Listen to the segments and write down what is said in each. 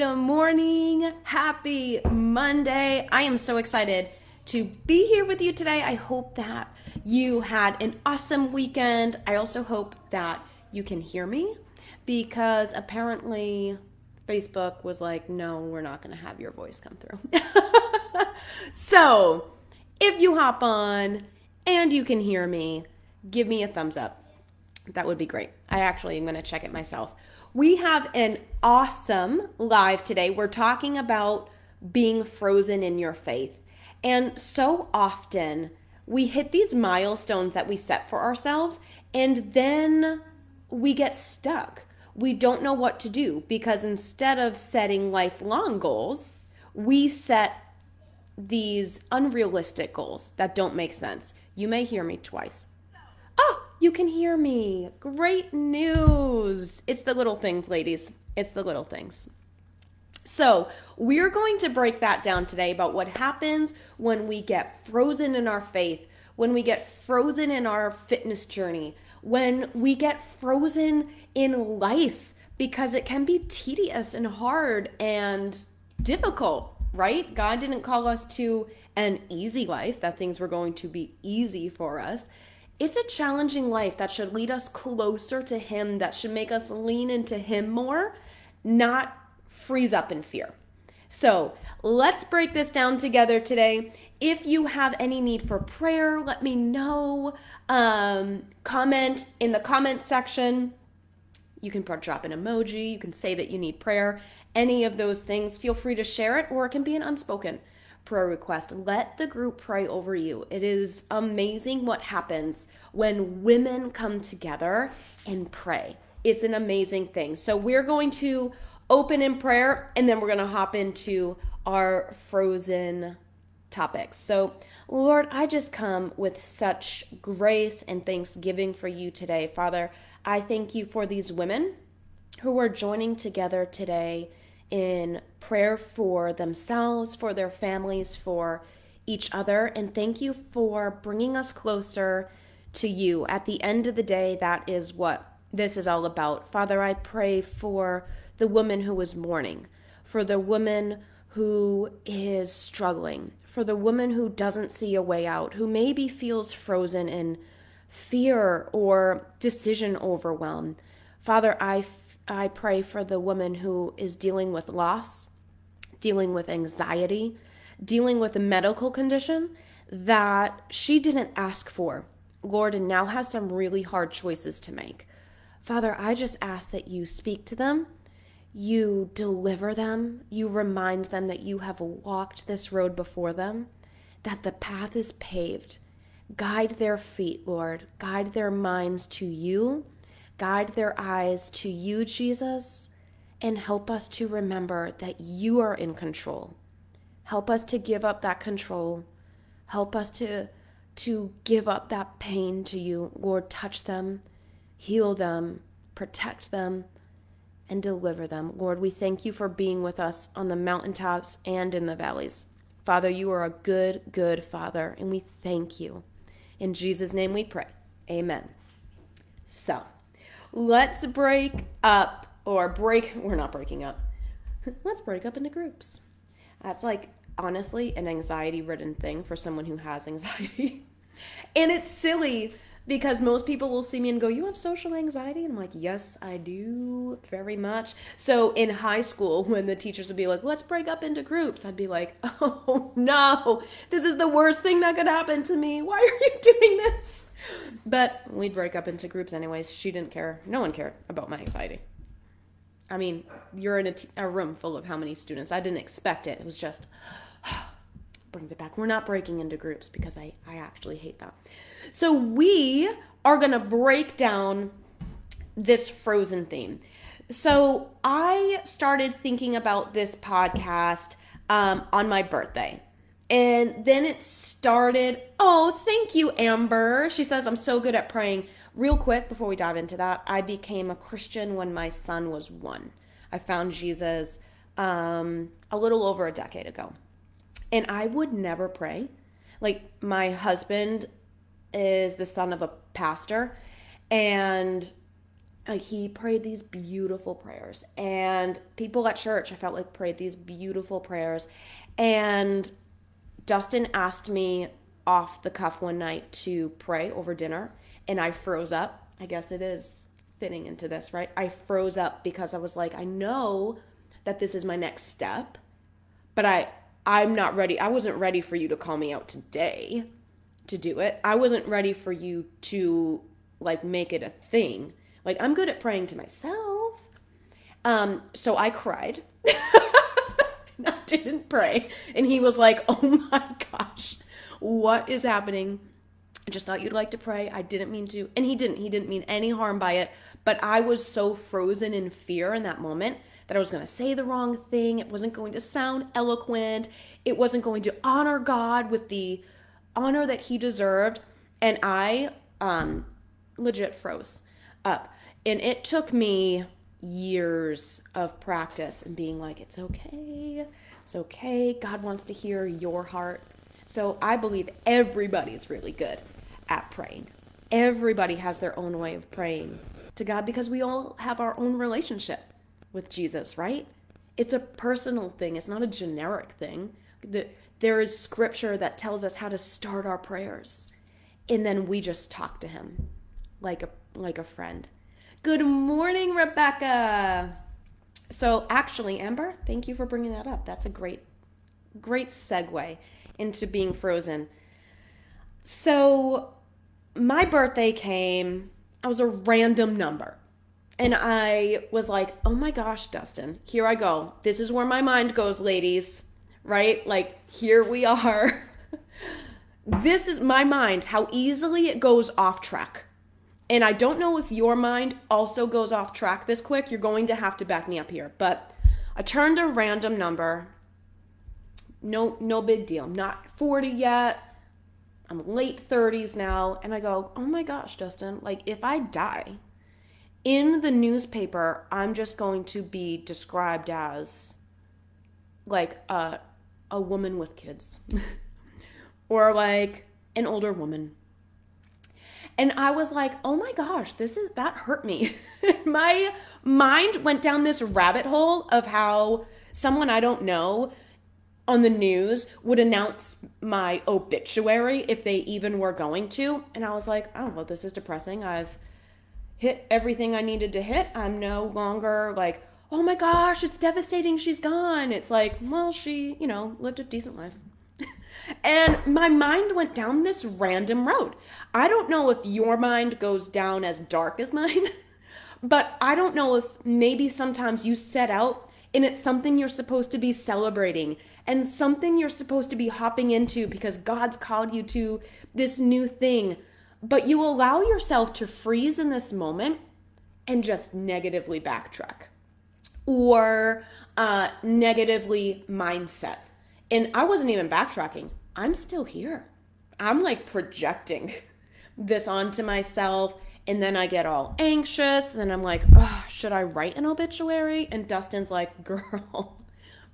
Good morning. Happy Monday. I am so excited to be here with you today. I hope that you had an awesome weekend. I also hope that you can hear me because apparently Facebook was like, no, we're not going to have your voice come through. so if you hop on and you can hear me, give me a thumbs up. That would be great. I actually am going to check it myself. We have an awesome live today. We're talking about being frozen in your faith. And so often we hit these milestones that we set for ourselves and then we get stuck. We don't know what to do because instead of setting lifelong goals, we set these unrealistic goals that don't make sense. You may hear me twice. Oh, you can hear me. Great news. It's the little things, ladies. It's the little things. So, we're going to break that down today about what happens when we get frozen in our faith, when we get frozen in our fitness journey, when we get frozen in life, because it can be tedious and hard and difficult, right? God didn't call us to an easy life, that things were going to be easy for us. It's a challenging life that should lead us closer to Him, that should make us lean into Him more, not freeze up in fear. So let's break this down together today. If you have any need for prayer, let me know. Um, comment in the comment section. You can drop an emoji. You can say that you need prayer. Any of those things, feel free to share it, or it can be an unspoken prayer request. Let the group pray over you. It is amazing what happens when women come together and pray. It's an amazing thing. So we're going to open in prayer and then we're going to hop into our frozen topics. So, Lord, I just come with such grace and thanksgiving for you today. Father, I thank you for these women who are joining together today in prayer for themselves, for their families, for each other. And thank you for bringing us closer to you. At the end of the day, that is what this is all about. Father, I pray for the woman who is mourning, for the woman who is struggling, for the woman who doesn't see a way out, who maybe feels frozen in fear or decision overwhelm. Father, I I pray for the woman who is dealing with loss, dealing with anxiety, dealing with a medical condition that she didn't ask for, Lord, and now has some really hard choices to make. Father, I just ask that you speak to them, you deliver them, you remind them that you have walked this road before them, that the path is paved. Guide their feet, Lord, guide their minds to you guide their eyes to you, Jesus, and help us to remember that you are in control. Help us to give up that control. Help us to, to give up that pain to you. Lord, touch them, heal them, protect them, and deliver them. Lord, we thank you for being with us on the mountaintops and in the valleys. Father, you are a good, good Father, and we thank you. In Jesus' name we pray. Amen. So, let's break up or break, we're not breaking up. let's break up into groups. That's like honestly an anxiety ridden thing for someone who has anxiety. and it's silly because most people will see me and go, You have social anxiety? And I'm like, Yes, I do very much. So in high school, when the teachers would be like, Let's break up into groups, I'd be like, Oh no, this is the worst thing that could happen to me. Why are you doing this? But we'd break up into groups anyways. She didn't care. No one cared about my anxiety. I mean, you're in a, t- a room full of how many students? I didn't expect it. It was just brings it back. We're not breaking into groups because I, I actually hate that. So we are going to break down this frozen theme. So I started thinking about this podcast um, on my birthday. And then it started. Oh, thank you, Amber. She says, I'm so good at praying. Real quick, before we dive into that, I became a Christian when my son was one. I found Jesus um, a little over a decade ago. And I would never pray. Like, my husband is the son of a pastor, and like he prayed these beautiful prayers and people at church i felt like prayed these beautiful prayers and dustin asked me off the cuff one night to pray over dinner and i froze up. I guess it is fitting into this right? I froze up because i was like i know that this is my next step but i i'm not ready. I wasn't ready for you to call me out today to do it. I wasn't ready for you to like make it a thing. Like I'm good at praying to myself. Um, so I cried. I didn't pray. And he was like, Oh my gosh, what is happening? I just thought you'd like to pray. I didn't mean to. And he didn't. He didn't mean any harm by it. But I was so frozen in fear in that moment that I was going to say the wrong thing. It wasn't going to sound eloquent. It wasn't going to honor God with the honor that he deserved. And I um, legit froze up. And it took me years of practice and being like, it's okay. It's okay. God wants to hear your heart. So I believe everybody's really good at praying. Everybody has their own way of praying to God because we all have our own relationship with Jesus, right? It's a personal thing, it's not a generic thing. There is scripture that tells us how to start our prayers. And then we just talk to him like a like a friend. Good morning, Rebecca. So, actually, Amber, thank you for bringing that up. That's a great, great segue into being frozen. So, my birthday came, I was a random number. And I was like, oh my gosh, Dustin, here I go. This is where my mind goes, ladies, right? Like, here we are. this is my mind, how easily it goes off track and I don't know if your mind also goes off track this quick. You're going to have to back me up here. But I turned a random number. No, no big deal. I'm not 40 yet. I'm late 30s now. And I go, oh my gosh, Justin, like if I die in the newspaper, I'm just going to be described as like a, a woman with kids or like an older woman and I was like, oh my gosh, this is, that hurt me. my mind went down this rabbit hole of how someone I don't know on the news would announce my obituary if they even were going to. And I was like, oh, well, this is depressing. I've hit everything I needed to hit. I'm no longer like, oh my gosh, it's devastating. She's gone. It's like, well, she, you know, lived a decent life. And my mind went down this random road. I don't know if your mind goes down as dark as mine, but I don't know if maybe sometimes you set out and it's something you're supposed to be celebrating and something you're supposed to be hopping into because God's called you to this new thing. But you allow yourself to freeze in this moment and just negatively backtrack or uh, negatively mindset. And I wasn't even backtracking. I'm still here. I'm like projecting this onto myself. And then I get all anxious. Then I'm like, oh, should I write an obituary? And Dustin's like, girl,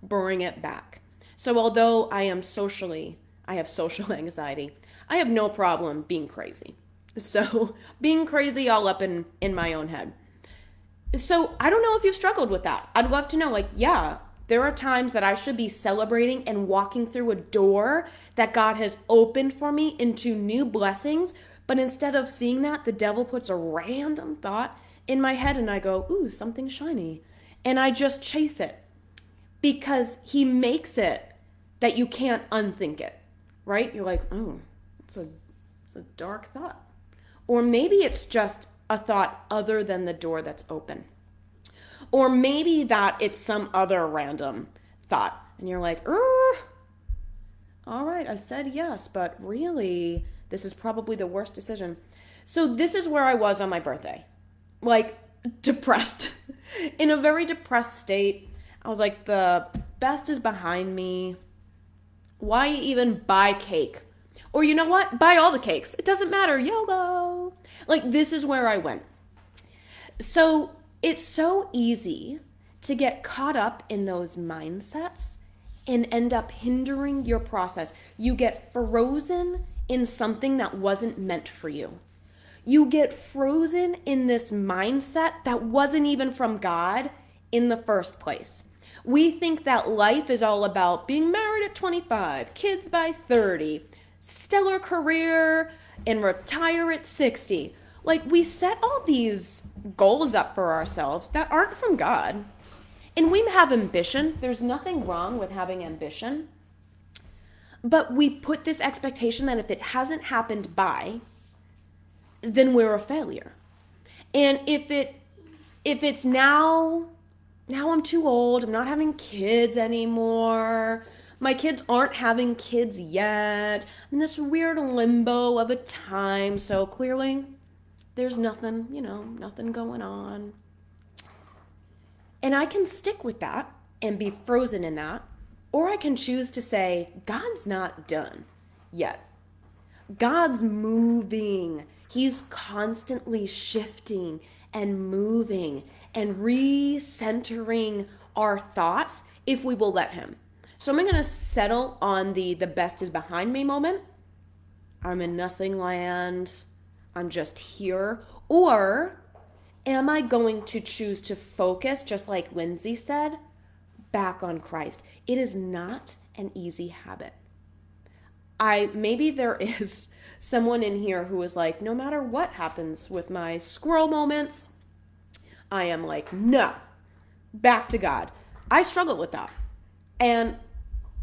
bring it back. So, although I am socially, I have social anxiety, I have no problem being crazy. So, being crazy all up in, in my own head. So, I don't know if you've struggled with that. I'd love to know, like, yeah, there are times that I should be celebrating and walking through a door that God has opened for me into new blessings. But instead of seeing that, the devil puts a random thought in my head and I go, ooh, something shiny. And I just chase it because he makes it that you can't unthink it, right? You're like, oh, it's a, it's a dark thought. Or maybe it's just a thought other than the door that's open. Or maybe that it's some other random thought. And you're like, all right, I said yes, but really, this is probably the worst decision. So, this is where I was on my birthday. Like, depressed. In a very depressed state. I was like, the best is behind me. Why even buy cake? Or you know what? Buy all the cakes. It doesn't matter. YOLO. Like, this is where I went. So, it's so easy to get caught up in those mindsets and end up hindering your process. You get frozen in something that wasn't meant for you. You get frozen in this mindset that wasn't even from God in the first place. We think that life is all about being married at 25, kids by 30, stellar career, and retire at 60. Like, we set all these goals up for ourselves that aren't from God. And we have ambition. There's nothing wrong with having ambition. But we put this expectation that if it hasn't happened by, then we're a failure. And if it if it's now now I'm too old, I'm not having kids anymore. My kids aren't having kids yet. I'm in this weird limbo of a time, so clearly there's nothing, you know, nothing going on. And I can stick with that and be frozen in that, or I can choose to say, God's not done yet. God's moving. He's constantly shifting and moving and recentering our thoughts if we will let him. So I'm going to settle on the the best is behind me moment. I'm in nothing land. I'm just here. Or am I going to choose to focus just like Lindsay said back on Christ? It is not an easy habit. I maybe there is someone in here who is like no matter what happens with my squirrel moments, I am like, no, back to God. I struggle with that. And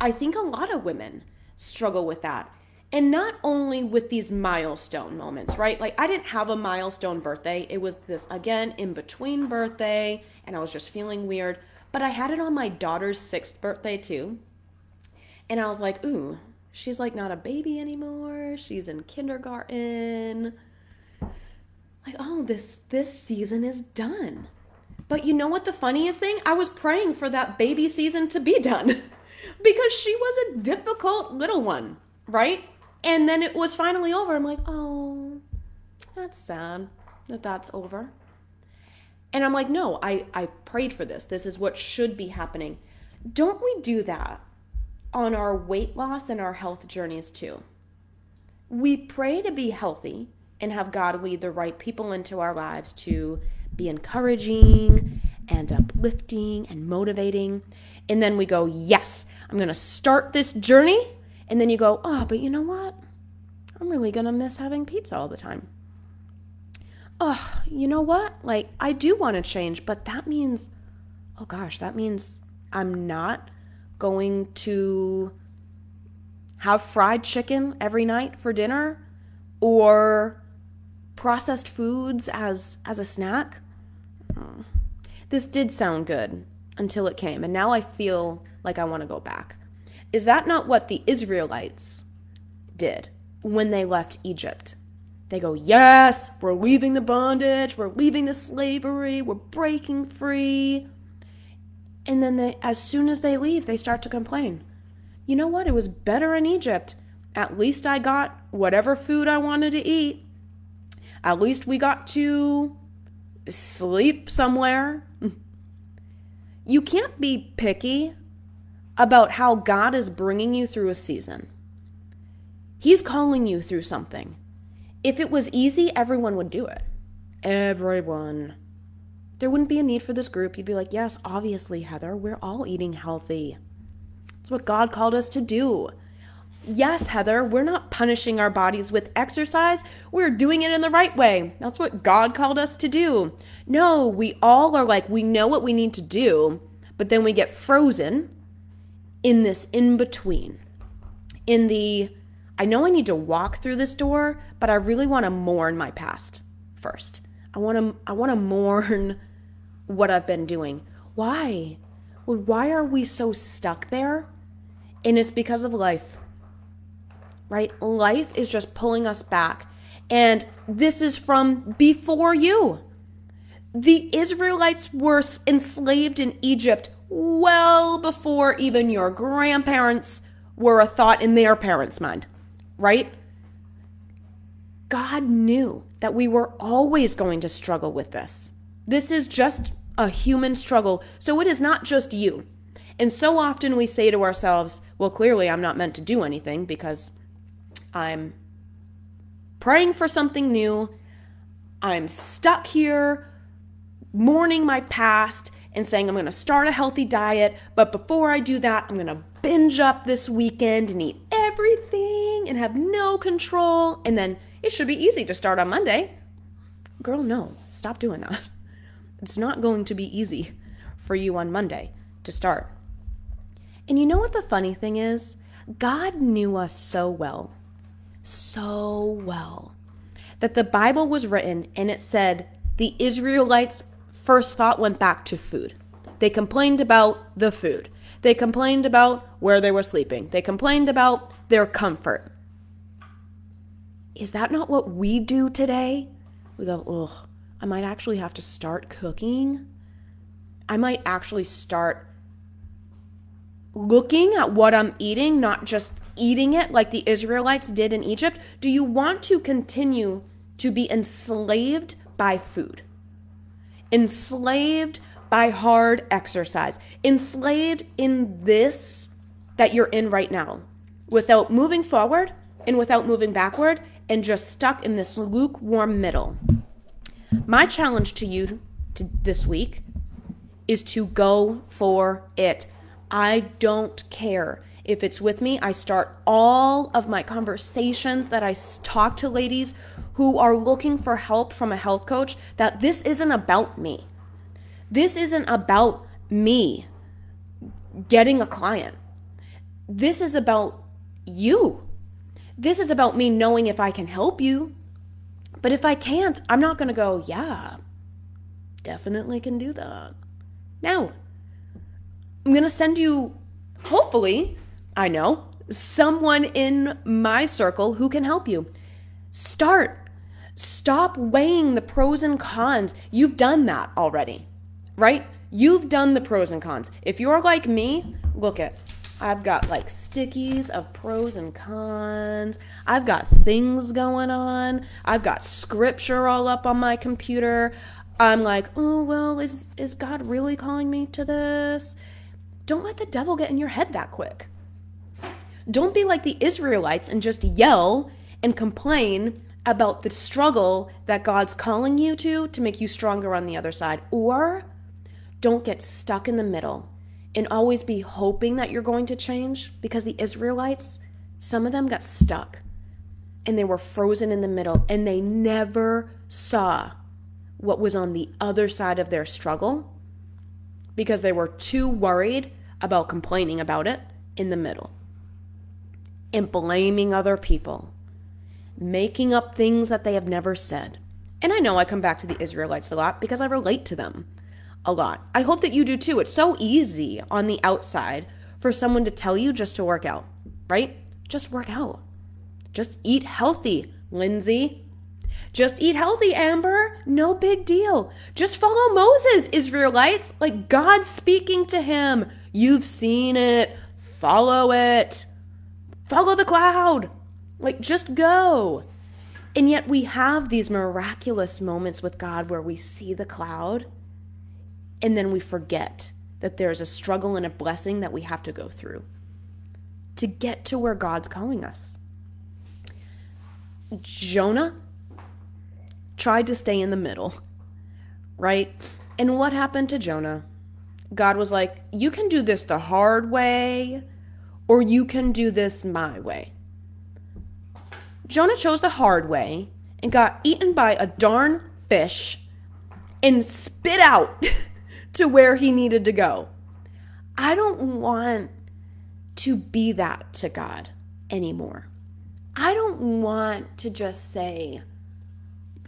I think a lot of women struggle with that. And not only with these milestone moments, right? Like, I didn't have a milestone birthday. It was this, again, in between birthday, and I was just feeling weird. But I had it on my daughter's sixth birthday, too. And I was like, ooh, she's like not a baby anymore. She's in kindergarten like oh this this season is done but you know what the funniest thing i was praying for that baby season to be done because she was a difficult little one right and then it was finally over i'm like oh that's sad that that's over and i'm like no i i prayed for this this is what should be happening don't we do that on our weight loss and our health journeys too we pray to be healthy and have God lead the right people into our lives to be encouraging and uplifting and motivating. And then we go, Yes, I'm going to start this journey. And then you go, Oh, but you know what? I'm really going to miss having pizza all the time. Oh, you know what? Like, I do want to change, but that means, oh gosh, that means I'm not going to have fried chicken every night for dinner or processed foods as as a snack. This did sound good until it came, and now I feel like I want to go back. Is that not what the Israelites did when they left Egypt? They go, Yes, we're leaving the bondage, we're leaving the slavery, we're breaking free. And then they, as soon as they leave, they start to complain. You know what? It was better in Egypt. At least I got whatever food I wanted to eat. At least we got to sleep somewhere. You can't be picky about how God is bringing you through a season. He's calling you through something. If it was easy, everyone would do it. Everyone. There wouldn't be a need for this group. You'd be like, yes, obviously, Heather, we're all eating healthy. It's what God called us to do. Yes, Heather, we're not punishing our bodies with exercise. We're doing it in the right way. That's what God called us to do. No, we all are like, we know what we need to do, but then we get frozen in this in between. In the, I know I need to walk through this door, but I really want to mourn my past first. I want to, I want to mourn what I've been doing. Why? Why are we so stuck there? And it's because of life right? Life is just pulling us back. And this is from before you. The Israelites were enslaved in Egypt well before even your grandparents were a thought in their parents' mind, right? God knew that we were always going to struggle with this. This is just a human struggle. So it is not just you. And so often we say to ourselves, well, clearly I'm not meant to do anything because I'm praying for something new. I'm stuck here mourning my past and saying I'm going to start a healthy diet, but before I do that, I'm going to binge up this weekend and eat everything and have no control. And then it should be easy to start on Monday. Girl, no, stop doing that. It's not going to be easy for you on Monday to start. And you know what the funny thing is? God knew us so well, so well, that the Bible was written and it said the Israelites' first thought went back to food. They complained about the food. They complained about where they were sleeping. They complained about their comfort. Is that not what we do today? We go, ugh, I might actually have to start cooking. I might actually start looking at what I'm eating, not just eating it like the Israelites did in Egypt? Do you want to continue to be enslaved by food? Enslaved by hard exercise, enslaved in this that you're in right now without moving forward and without moving backward and just stuck in this lukewarm middle. My challenge to you this week is to go for it. I don't care if it's with me. I start all of my conversations that I talk to ladies who are looking for help from a health coach that this isn't about me. This isn't about me getting a client. This is about you. This is about me knowing if I can help you. But if I can't, I'm not going to go, yeah, definitely can do that. No. I'm going to send you, hopefully, I know, someone in my circle who can help you. Start. Stop weighing the pros and cons. You've done that already right? You've done the pros and cons. If you're like me, look at I've got like stickies of pros and cons. I've got things going on. I've got scripture all up on my computer. I'm like, "Oh, well, is is God really calling me to this?" Don't let the devil get in your head that quick. Don't be like the Israelites and just yell and complain about the struggle that God's calling you to to make you stronger on the other side. Or don't get stuck in the middle and always be hoping that you're going to change because the Israelites, some of them got stuck and they were frozen in the middle and they never saw what was on the other side of their struggle because they were too worried about complaining about it in the middle and blaming other people, making up things that they have never said. And I know I come back to the Israelites a lot because I relate to them a lot. I hope that you do too. It's so easy on the outside for someone to tell you just to work out, right? Just work out. Just eat healthy, Lindsay. Just eat healthy, Amber. No big deal. Just follow Moses, Israelites. Like God speaking to him. You've seen it. Follow it. Follow the cloud. Like just go. And yet we have these miraculous moments with God where we see the cloud and then we forget that there's a struggle and a blessing that we have to go through to get to where God's calling us. Jonah tried to stay in the middle, right? And what happened to Jonah? God was like, You can do this the hard way, or you can do this my way. Jonah chose the hard way and got eaten by a darn fish and spit out to where he needed to go. I don't want to be that to God anymore. I don't want to just say,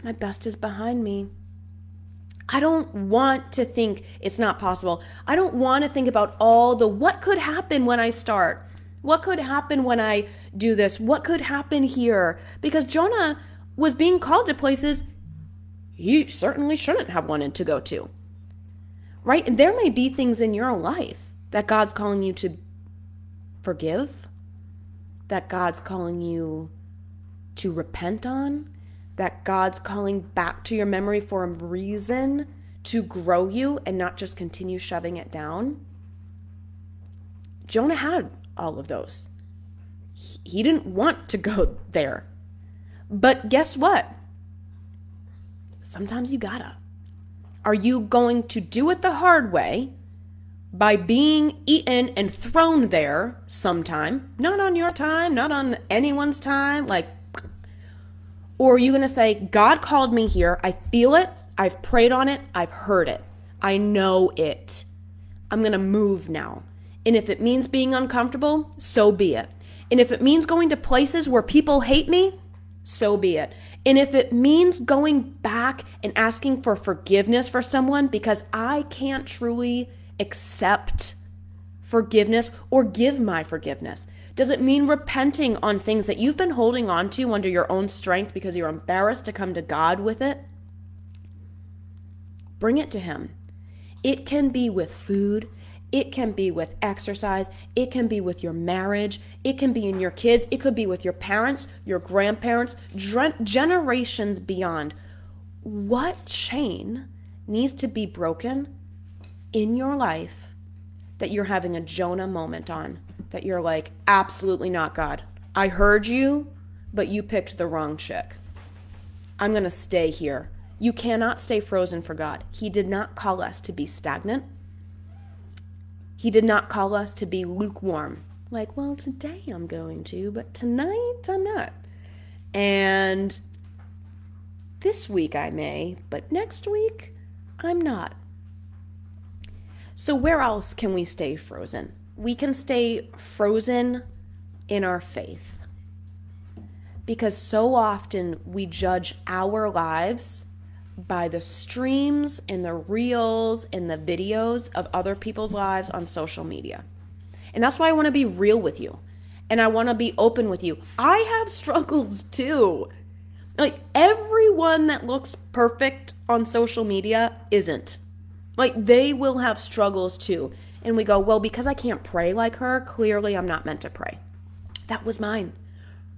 my best is behind me. I don't want to think it's not possible. I don't want to think about all the what could happen when I start. What could happen when I do this? What could happen here? Because Jonah was being called to places he certainly shouldn't have wanted to go to right? And there may be things in your life that God's calling you to forgive, that God's calling you to repent on, that God's calling back to your memory for a reason to grow you and not just continue shoving it down. Jonah had all of those. He didn't want to go there. But guess what? Sometimes you gotta. Are you going to do it the hard way by being eaten and thrown there sometime? Not on your time, not on anyone's time, like, or are you gonna say, God called me here, I feel it, I've prayed on it, I've heard it, I know it. I'm gonna move now. And if it means being uncomfortable, so be it. And if it means going to places where people hate me, so be it. And if it means going back and asking for forgiveness for someone because I can't truly accept forgiveness or give my forgiveness, does it mean repenting on things that you've been holding on to under your own strength because you're embarrassed to come to God with it? Bring it to Him. It can be with food, it can be with exercise. It can be with your marriage. It can be in your kids. It could be with your parents, your grandparents, generations beyond. What chain needs to be broken in your life that you're having a Jonah moment on? That you're like, absolutely not, God. I heard you, but you picked the wrong chick. I'm going to stay here. You cannot stay frozen for God. He did not call us to be stagnant. He did not call us to be lukewarm. Like, well, today I'm going to, but tonight I'm not. And this week I may, but next week I'm not. So, where else can we stay frozen? We can stay frozen in our faith. Because so often we judge our lives by the streams and the reels and the videos of other people's lives on social media. And that's why I want to be real with you. And I want to be open with you. I have struggles too. Like everyone that looks perfect on social media isn't. Like they will have struggles too. And we go, well, because I can't pray like her, clearly I'm not meant to pray. That was mine,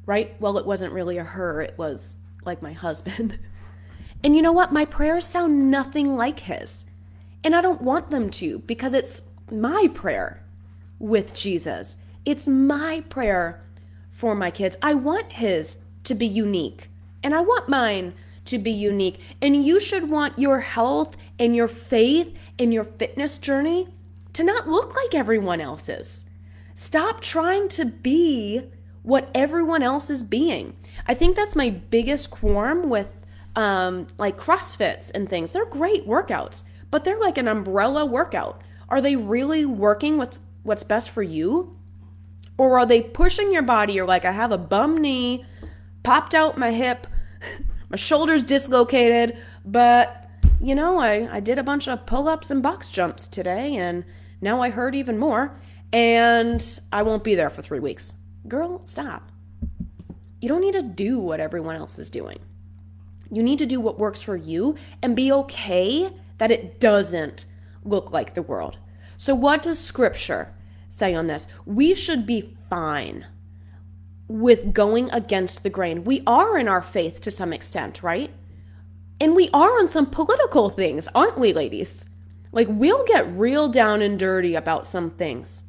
right? Well, it wasn't really a her, it was like my husband. And you know what? My prayers sound nothing like his. And I don't want them to because it's my prayer with Jesus. It's my prayer for my kids. I want his to be unique, and I want mine to be unique. And you should want your health and your faith and your fitness journey to not look like everyone else's. Stop trying to be what everyone else is being. I think that's my biggest qualm with um, like CrossFits and things. They're great workouts, but they're like an umbrella workout. Are they really working with what's best for you? Or are they pushing your body? You're like, I have a bum knee, popped out my hip, my shoulder's dislocated, but you know, I, I did a bunch of pull ups and box jumps today, and now I hurt even more, and I won't be there for three weeks. Girl, stop. You don't need to do what everyone else is doing. You need to do what works for you and be okay that it doesn't look like the world. So, what does scripture say on this? We should be fine with going against the grain. We are in our faith to some extent, right? And we are on some political things, aren't we, ladies? Like, we'll get real down and dirty about some things.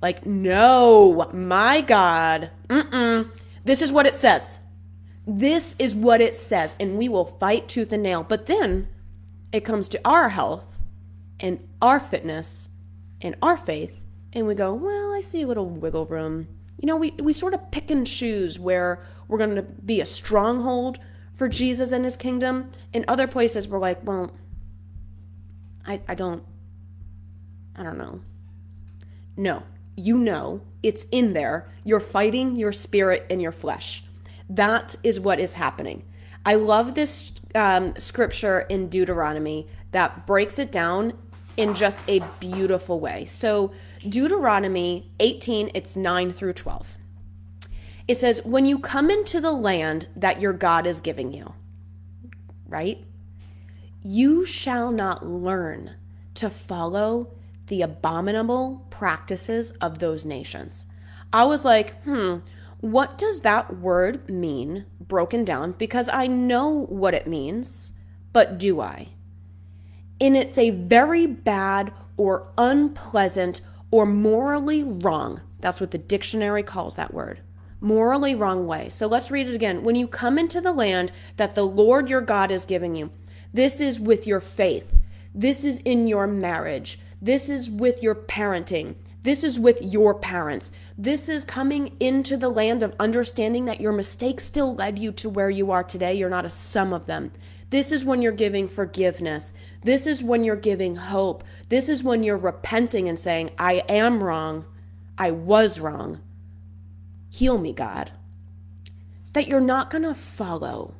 Like, no, my God, mm-mm. This is what it says. This is what it says, and we will fight tooth and nail. But then it comes to our health and our fitness and our faith, and we go, well, I see a little wiggle room. You know, we, we sort of pick and choose where we're going to be a stronghold for Jesus and his kingdom. In other places, we're like, well, I, I don't, I don't know. No, you know, it's in there. You're fighting your spirit and your flesh. That is what is happening. I love this um, scripture in Deuteronomy that breaks it down in just a beautiful way. So, Deuteronomy 18, it's 9 through 12. It says, When you come into the land that your God is giving you, right? You shall not learn to follow the abominable practices of those nations. I was like, hmm, what does that word mean broken down? Because I know what it means, but do I? And it's a very bad or unpleasant or morally wrong. That's what the dictionary calls that word. Morally wrong way. So let's read it again. When you come into the land that the Lord your God is giving you, This is with your faith. This is in your marriage. This is with your parenting. This is with your parents. This is coming into the land of understanding that your mistakes still led you to where you are today. You're not a sum of them. This is when you're giving forgiveness. This is when you're giving hope. This is when you're repenting and saying, I am wrong. I was wrong. Heal me, God. That you're not going to follow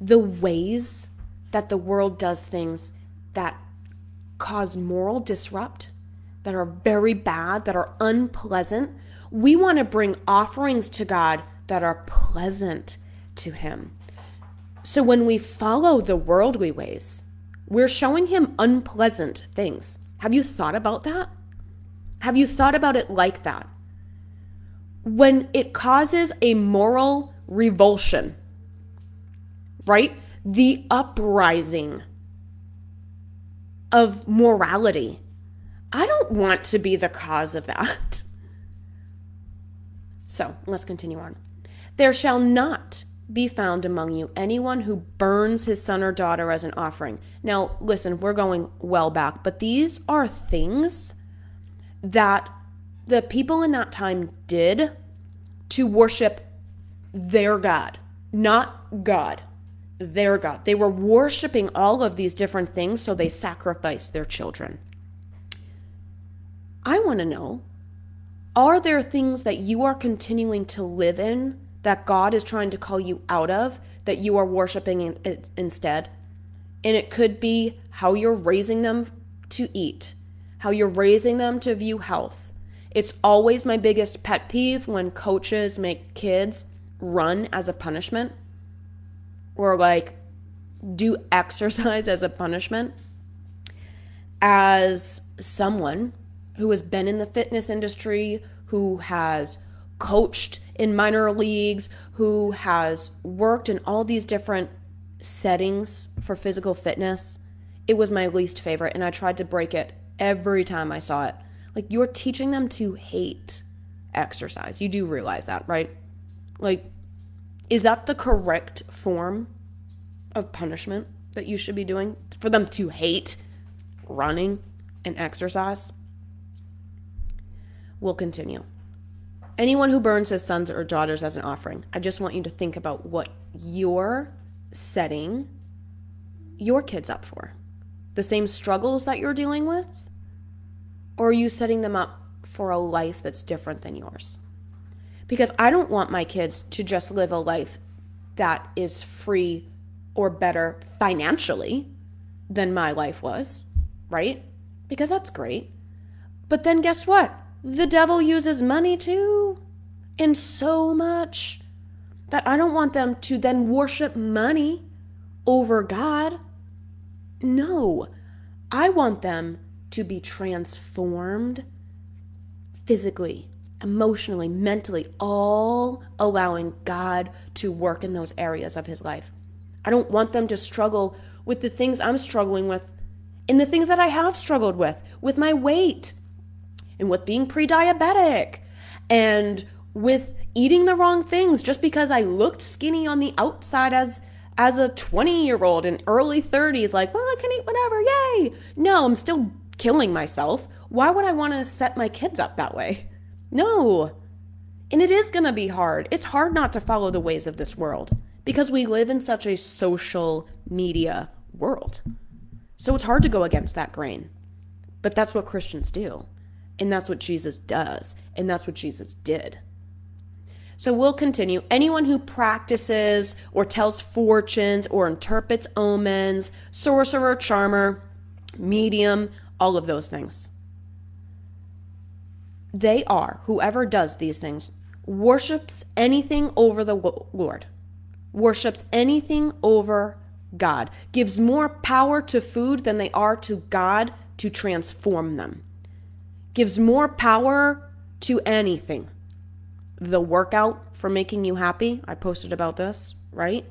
the ways that the world does things that cause moral disrupt that are very bad, that are unpleasant. We want to bring offerings to God that are pleasant to Him. So when we follow the worldly ways, we're showing Him unpleasant things. Have you thought about that? Have you thought about it like that? When it causes a moral revulsion, right? The uprising of morality I don't want to be the cause of that. So let's continue on. There shall not be found among you anyone who burns his son or daughter as an offering. Now, listen, we're going well back, but these are things that the people in that time did to worship their God, not God, their God. They were worshiping all of these different things, so they sacrificed their children. I want to know are there things that you are continuing to live in that God is trying to call you out of that you are worshiping in, instead? And it could be how you're raising them to eat, how you're raising them to view health. It's always my biggest pet peeve when coaches make kids run as a punishment or like do exercise as a punishment. As someone who has been in the fitness industry, who has coached in minor leagues, who has worked in all these different settings for physical fitness, it was my least favorite. And I tried to break it every time I saw it. Like, you're teaching them to hate exercise. You do realize that, right? Like, is that the correct form of punishment that you should be doing for them to hate running and exercise? Will continue. Anyone who burns his sons or daughters as an offering, I just want you to think about what you're setting your kids up for. The same struggles that you're dealing with? Or are you setting them up for a life that's different than yours? Because I don't want my kids to just live a life that is free or better financially than my life was, right? Because that's great. But then guess what? The devil uses money too, and so much that I don't want them to then worship money over God. No, I want them to be transformed physically, emotionally, mentally, all allowing God to work in those areas of his life. I don't want them to struggle with the things I'm struggling with and the things that I have struggled with, with my weight, and with being pre diabetic and with eating the wrong things just because I looked skinny on the outside as as a 20 year old in early 30s like well I can eat whatever yay. No I'm still killing myself. Why would I want to set my kids up that way? No. And it is going to be hard. It's hard not to follow the ways of this world because we live in such a social media world. So it's hard to go against that grain. But that's what Christians do and that's what Jesus does. And that's what Jesus did. So we'll continue. Anyone who practices or tells fortunes or interprets omens, sorcerer, charmer, medium, all of those things. They are, whoever does these things, worships anything over the Lord, worships anything over God, gives more power to food than they are to God to transform them gives more power to anything. The workout for making you happy, I posted about this, right?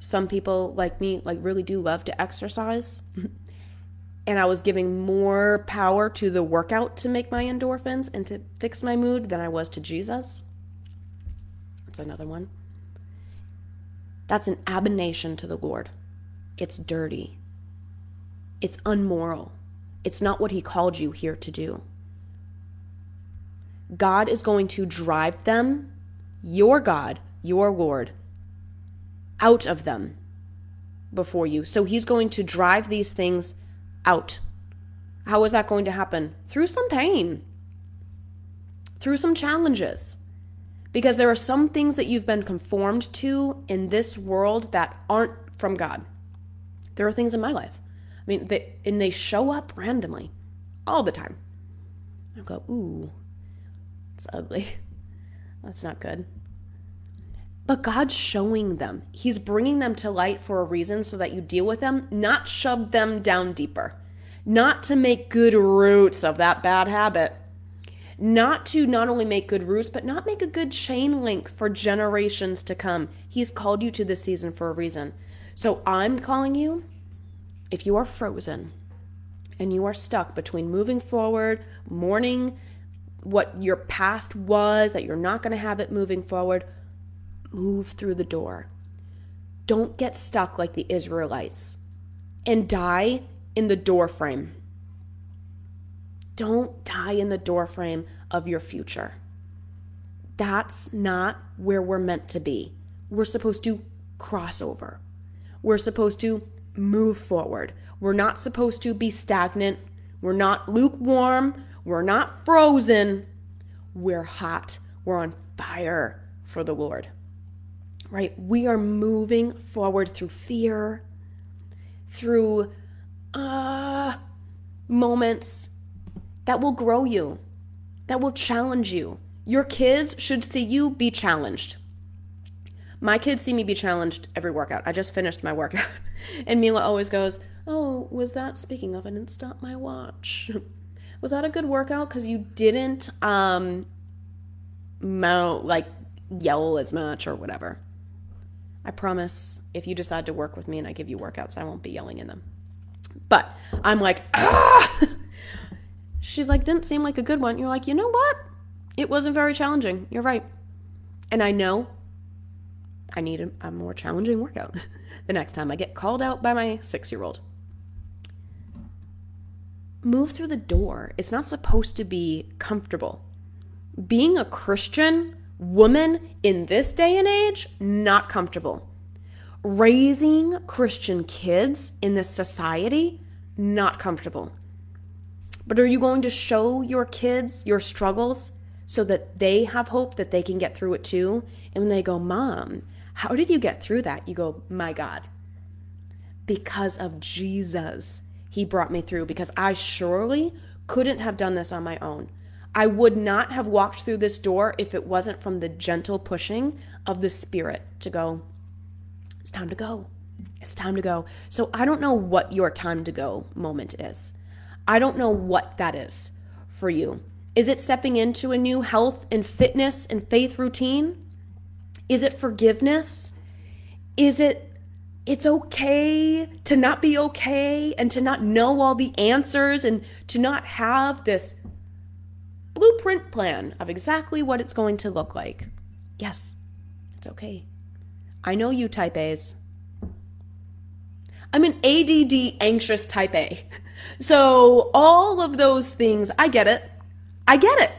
Some people like me like really do love to exercise. and I was giving more power to the workout to make my endorphins and to fix my mood than I was to Jesus. That's another one. That's an abomination to the Lord. It's dirty. It's unmoral. It's not what He called you here to do. God is going to drive them, your God, your Lord, out of them before you. So He's going to drive these things out. How is that going to happen? Through some pain, through some challenges. Because there are some things that you've been conformed to in this world that aren't from God. There are things in my life. Mean, they, and they show up randomly all the time. I go, ooh, it's ugly. That's not good. But God's showing them. He's bringing them to light for a reason so that you deal with them, not shove them down deeper, not to make good roots of that bad habit, not to not only make good roots, but not make a good chain link for generations to come. He's called you to this season for a reason. So I'm calling you, if you are frozen and you are stuck between moving forward, mourning what your past was, that you're not going to have it moving forward, move through the door. Don't get stuck like the Israelites and die in the doorframe. Don't die in the doorframe of your future. That's not where we're meant to be. We're supposed to cross over. We're supposed to move forward. We're not supposed to be stagnant. We're not lukewarm. We're not frozen. We're hot. We're on fire for the Lord. Right? We are moving forward through fear, through uh, moments that will grow you, that will challenge you. Your kids should see you be challenged. My kids see me be challenged every workout. I just finished my workout. And Mila always goes, Oh, was that, speaking of, I didn't stop my watch. was that a good workout? Because you didn't, um, mount, like, yell as much or whatever. I promise if you decide to work with me and I give you workouts, I won't be yelling in them. But I'm like, ah! She's like, didn't seem like a good one. You're like, you know what? It wasn't very challenging. You're right. And I know I need a, a more challenging workout the next time I get called out by my six year old. Move through the door. It's not supposed to be comfortable. Being a Christian woman in this day and age, not comfortable. Raising Christian kids in this society, not comfortable. But are you going to show your kids your struggles so that they have hope that they can get through it too? And when they go, Mom, how did you get through that? You go, My God. Because of Jesus, He brought me through because I surely couldn't have done this on my own. I would not have walked through this door if it wasn't from the gentle pushing of the Spirit to go, It's time to go. It's time to go. So I don't know what your time to go moment is. I don't know what that is for you. Is it stepping into a new health and fitness and faith routine? Is it forgiveness? Is it it's okay to not be okay and to not know all the answers and to not have this blueprint plan of exactly what it's going to look like. Yes, it's okay. I know you type A's. I'm an ADD anxious type A. So, all of those things, I get it. I get it.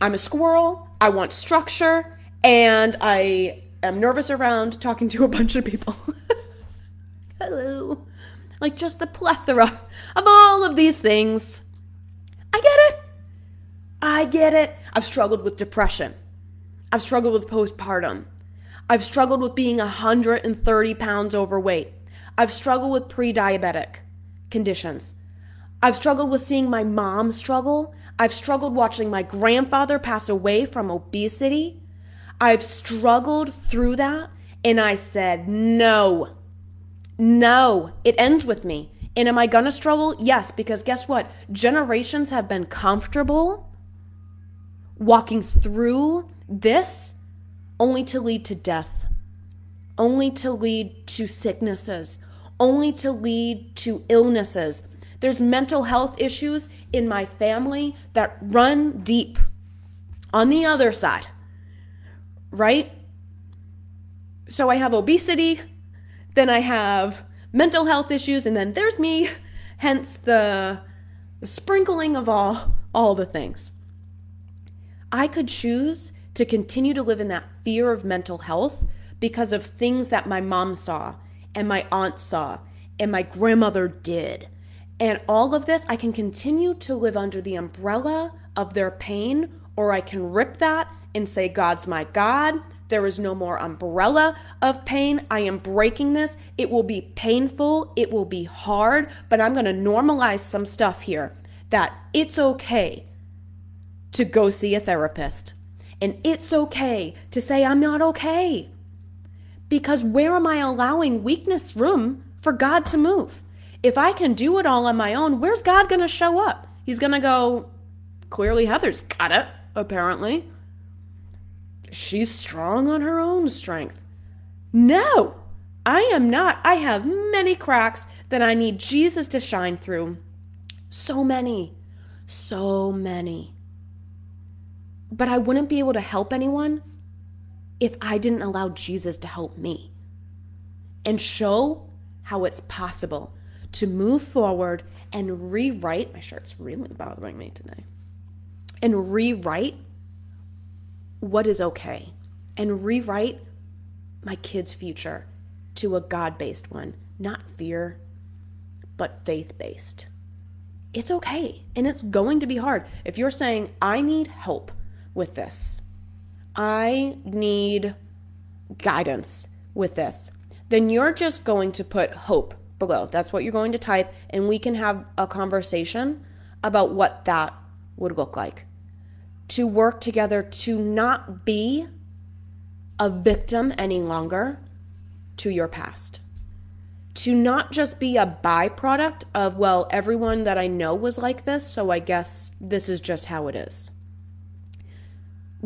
I'm a squirrel. I want structure and I am nervous around talking to a bunch of people. Hello. Like just the plethora of all of these things. I get it. I get it. I've struggled with depression. I've struggled with postpartum. I've struggled with being 130 pounds overweight. I've struggled with pre diabetic conditions. I've struggled with seeing my mom struggle. I've struggled watching my grandfather pass away from obesity. I've struggled through that and I said, no, no, it ends with me. And am I gonna struggle? Yes, because guess what? Generations have been comfortable walking through this only to lead to death, only to lead to sicknesses, only to lead to illnesses. There's mental health issues in my family that run deep. On the other side, right? So I have obesity, then I have mental health issues, and then there's me, hence the, the sprinkling of all all the things. I could choose to continue to live in that fear of mental health because of things that my mom saw and my aunt saw and my grandmother did. And all of this, I can continue to live under the umbrella of their pain, or I can rip that and say, God's my God. There is no more umbrella of pain. I am breaking this. It will be painful. It will be hard, but I'm going to normalize some stuff here that it's okay to go see a therapist. And it's okay to say, I'm not okay. Because where am I allowing weakness room for God to move? If I can do it all on my own, where's God going to show up? He's going to go, clearly, Heather's got it, apparently. She's strong on her own strength. No, I am not. I have many cracks that I need Jesus to shine through. So many, so many. But I wouldn't be able to help anyone if I didn't allow Jesus to help me and show how it's possible to move forward and rewrite. My shirt's really bothering me today. And rewrite what is okay and rewrite my kids' future to a God based one, not fear, but faith based. It's okay and it's going to be hard. If you're saying, I need help with this, I need guidance with this, then you're just going to put hope below. That's what you're going to type, and we can have a conversation about what that would look like to work together to not be a victim any longer to your past. To not just be a byproduct of, well, everyone that I know was like this, so I guess this is just how it is.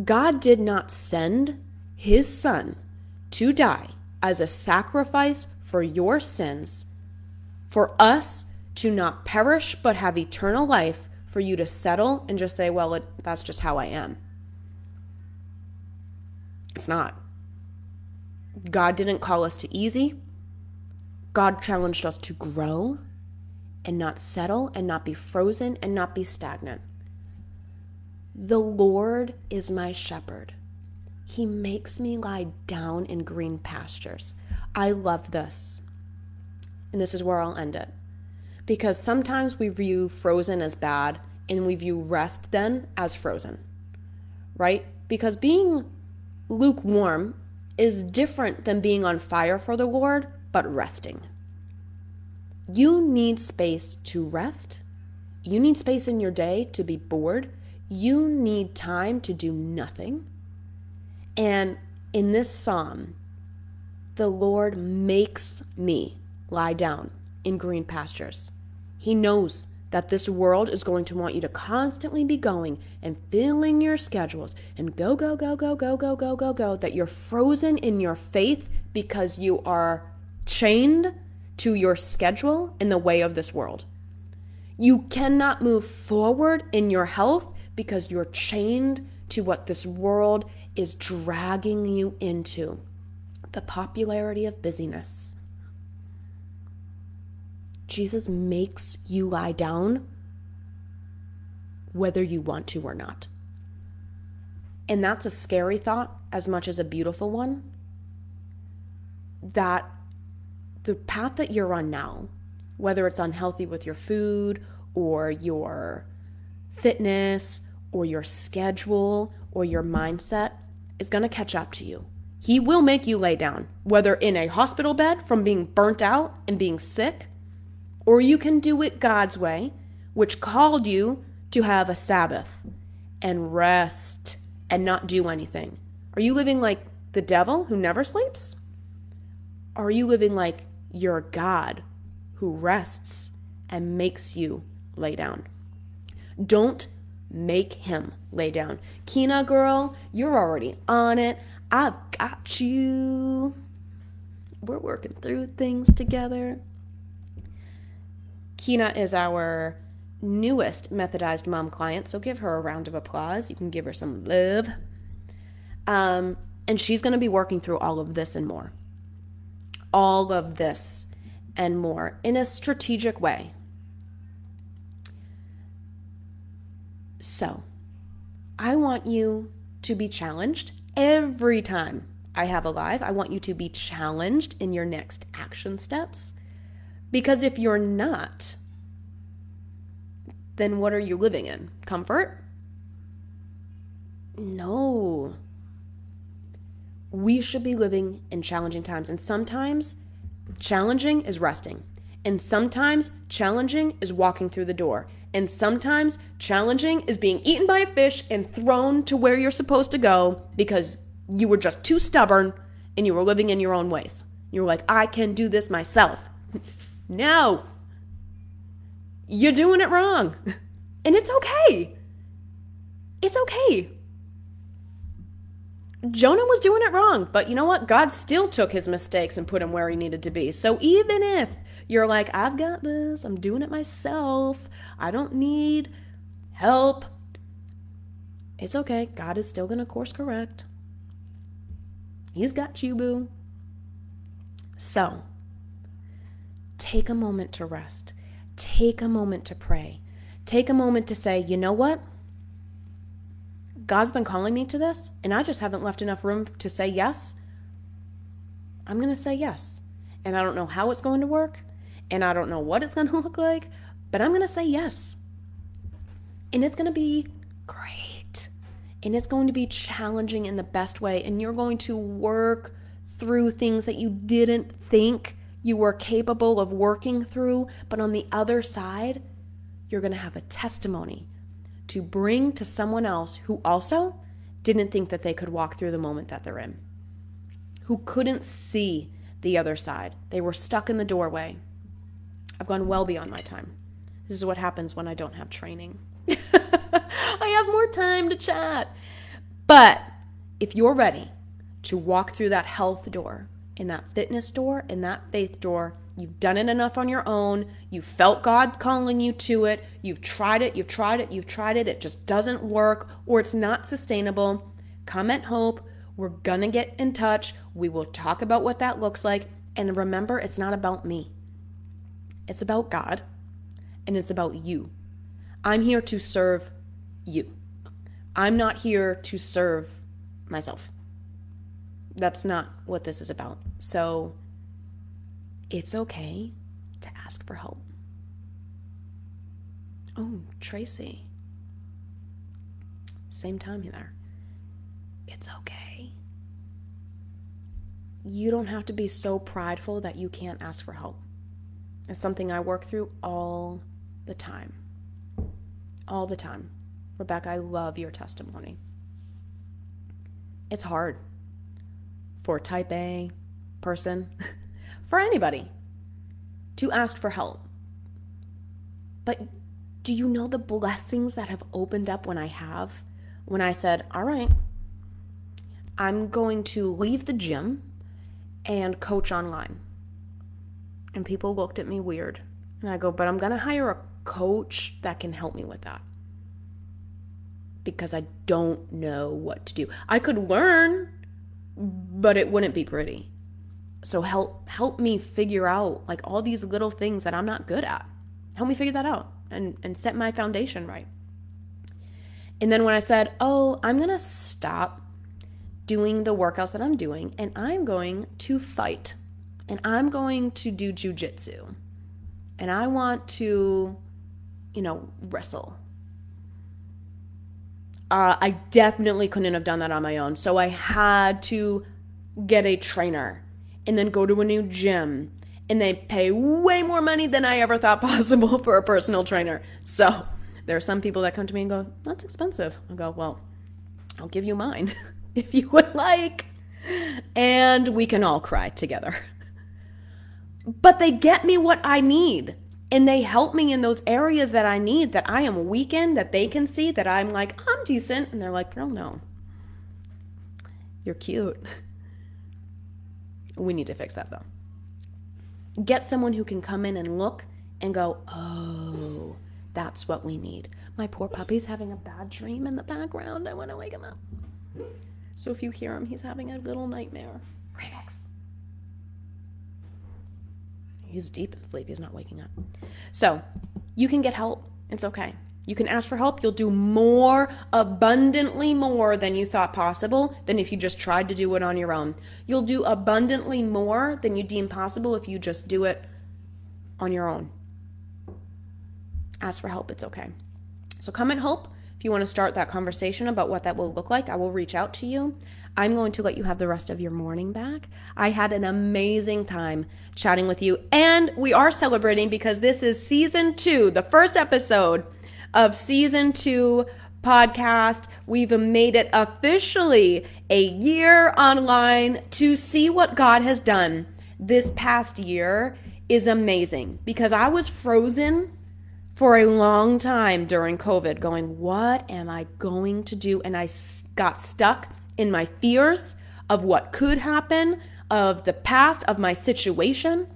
God did not send his son to die as a sacrifice for your sins, for us to not perish but have eternal life for you to settle and just say, well, it, that's just how I am. It's not. God didn't call us to easy. God challenged us to grow and not settle and not be frozen and not be stagnant. The Lord is my shepherd. He makes me lie down in green pastures. I love this. And this is where I'll end it because sometimes we view frozen as bad and we view rest then as frozen, right? Because being lukewarm is different than being on fire for the Lord, but resting. You need space to rest. You need space in your day to be bored. You need time to do nothing. And in this psalm, the Lord makes me lie down in green pastures. He knows that this world is going to want you to constantly be going and filling your schedules and go, go, go, go, go, go, go, go, go, that you're frozen in your faith because you are chained to your schedule in the way of this world. You cannot move forward in your health because you're chained to what this world is dragging you into the popularity of busyness Jesus makes you lie down whether you want to or not. And that's a scary thought as much as a beautiful one. That the path that you're on now, whether it's unhealthy with your food or your fitness or your schedule or your mindset, is going to catch up to you. He will make you lay down, whether in a hospital bed from being burnt out and being sick or you can do it God's way, which called you to have a Sabbath and rest and not do anything. Are you living like the devil who never sleeps? Are you living like your God who rests and makes you lay down? Don't make him lay down. Kina girl, you're already on it. I've got you. We're working through things together. Kina is our newest methodized mom client, so give her a round of applause. You can give her some love. Um, and she's going to be working through all of this and more. All of this. and more in a strategic way. So, I want you to be challenged every time I have a live. I want you to be challenged in your next action steps. Because if you're not, then what are you living in? Comfort? No. We should be living in challenging times. And sometimes challenging is resting. And sometimes challenging is walking through the door. And sometimes challenging is being eaten by a fish and thrown to where you're supposed to go because you were just too stubborn and you were living in your own ways. You were like, I can do this myself. No, you're doing it wrong. And it's okay. It's okay. Jonah was doing it wrong, but you know what? God still took his mistakes and put him where he needed to be. So even if you're like, I've got this, I'm doing it myself, I don't need help, it's okay. God is still going to course correct. He's got you, boo. So, take a moment to rest. Take a moment to pray. Take a moment to say, you know what? God's been calling me to this, and I just haven't left enough room to say yes. I'm going to say yes. And I don't know how it's going to work, and I don't know what it's going to look like, but I'm going to say yes. And it's going to be great. And it's going to be challenging in the best way, and you're going to work through things that you didn't think you were capable of working through, but on the other side, you're going to have a testimony to bring to someone else who also didn't think that they could walk through the moment that they're in, who couldn't see the other side. They were stuck in the doorway. I've gone well beyond my time. This is what happens when I don't have training. I have more time to chat. But if you're ready to walk through that health door, in that fitness door, in that faith door, You've done it enough on your own. You felt God calling you to it. You've tried it, you've tried it, you've tried it. It just doesn't work or it's not sustainable. Come at Hope. We're going to get in touch. We will talk about what that looks like. And remember, it's not about me, it's about God and it's about you. I'm here to serve you. I'm not here to serve myself. That's not what this is about. So, it's okay to ask for help. Oh, Tracy. Same time there. It's okay. You don't have to be so prideful that you can't ask for help. It's something I work through all the time. All the time. Rebecca, I love your testimony. It's hard for a type A person for anybody to ask for help. But do you know the blessings that have opened up when I have? When I said, All right, I'm going to leave the gym and coach online. And people looked at me weird. And I go, But I'm going to hire a coach that can help me with that. Because I don't know what to do. I could learn, but it wouldn't be pretty. So help help me figure out like all these little things that I'm not good at. Help me figure that out and and set my foundation right. And then when I said, "Oh, I'm going to stop doing the workouts that I'm doing and I'm going to fight. And I'm going to do jujitsu. And I want to you know, wrestle." Uh, I definitely couldn't have done that on my own. So I had to get a trainer and then go to a new gym and they pay way more money than I ever thought possible for a personal trainer. So there are some people that come to me and go, That's expensive. I go, Well, I'll give you mine if you would like. And we can all cry together. But they get me what I need. And they help me in those areas that I need, that I am weak in, that they can see, that I'm like, I'm decent. And they're like, Girl, no. You're cute. We need to fix that though. Get someone who can come in and look and go, oh, that's what we need. My poor puppy's having a bad dream in the background. I want to wake him up. So if you hear him, he's having a little nightmare. Remix. He's deep in sleep. He's not waking up. So you can get help. It's okay. You can ask for help. You'll do more, abundantly more than you thought possible than if you just tried to do it on your own. You'll do abundantly more than you deem possible if you just do it on your own. Ask for help. It's okay. So come and help. If you want to start that conversation about what that will look like, I will reach out to you. I'm going to let you have the rest of your morning back. I had an amazing time chatting with you, and we are celebrating because this is season two, the first episode of season two podcast. We've made it officially a year online to see what God has done this past year is amazing because I was frozen for a long time during COVID, going, What am I going to do? And I got stuck in my fears of what could happen, of the past, of my situation.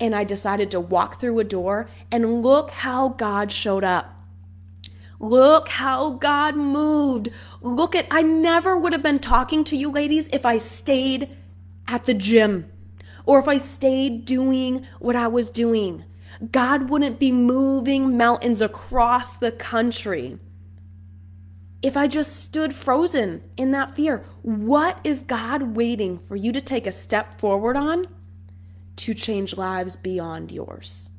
And I decided to walk through a door and look how God showed up. Look how God moved. Look at, I never would have been talking to you ladies if I stayed at the gym or if I stayed doing what I was doing. God wouldn't be moving mountains across the country if I just stood frozen in that fear. What is God waiting for you to take a step forward on to change lives beyond yours?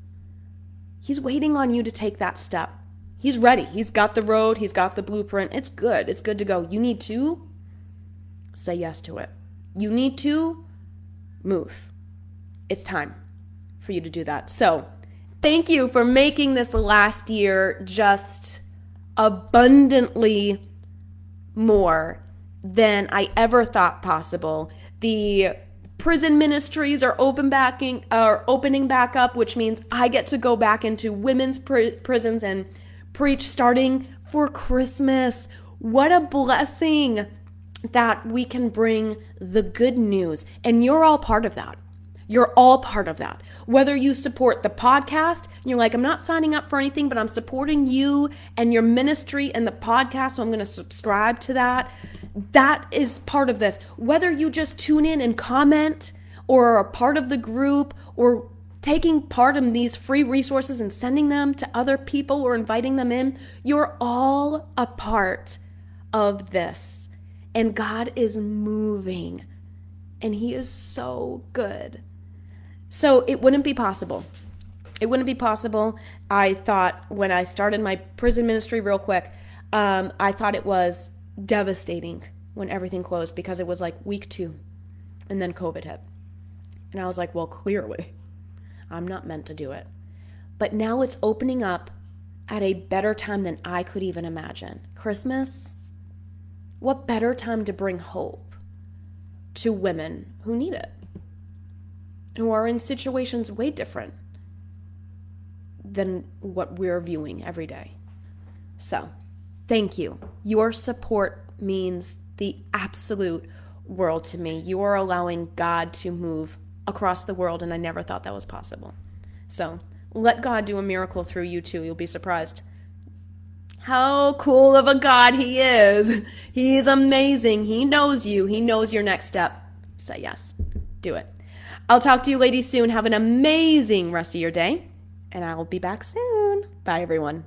He's waiting on you to take that step. He's ready. He's got the road, he's got the blueprint. It's good. It's good to go. You need to say yes to it. You need to move. It's time for you to do that. So, thank you for making this last year just abundantly more than I ever thought possible. The prison ministries are open backing are opening back up, which means I get to go back into women's pr- prisons and preach starting for Christmas. What a blessing that we can bring the good news. And you're all part of that. You're all part of that. Whether you support the podcast, you're like, I'm not signing up for anything, but I'm supporting you and your ministry and the podcast, so I'm going to subscribe to that. That is part of this. Whether you just tune in and comment or are a part of the group or taking part in these free resources and sending them to other people or inviting them in, you're all a part of this. And God is moving, and He is so good. So it wouldn't be possible. It wouldn't be possible. I thought when I started my prison ministry, real quick, um, I thought it was devastating when everything closed because it was like week two and then COVID hit. And I was like, well, clearly I'm not meant to do it. But now it's opening up at a better time than I could even imagine. Christmas, what better time to bring hope to women who need it, who are in situations way different than what we're viewing every day. So, thank you. Your support means the absolute world to me. You are allowing God to move across the world, and I never thought that was possible. So let God do a miracle through you too. You'll be surprised how cool of a God He is. He's amazing. He knows you, He knows your next step. Say yes, do it. I'll talk to you ladies soon. Have an amazing rest of your day, and I will be back soon. Bye, everyone.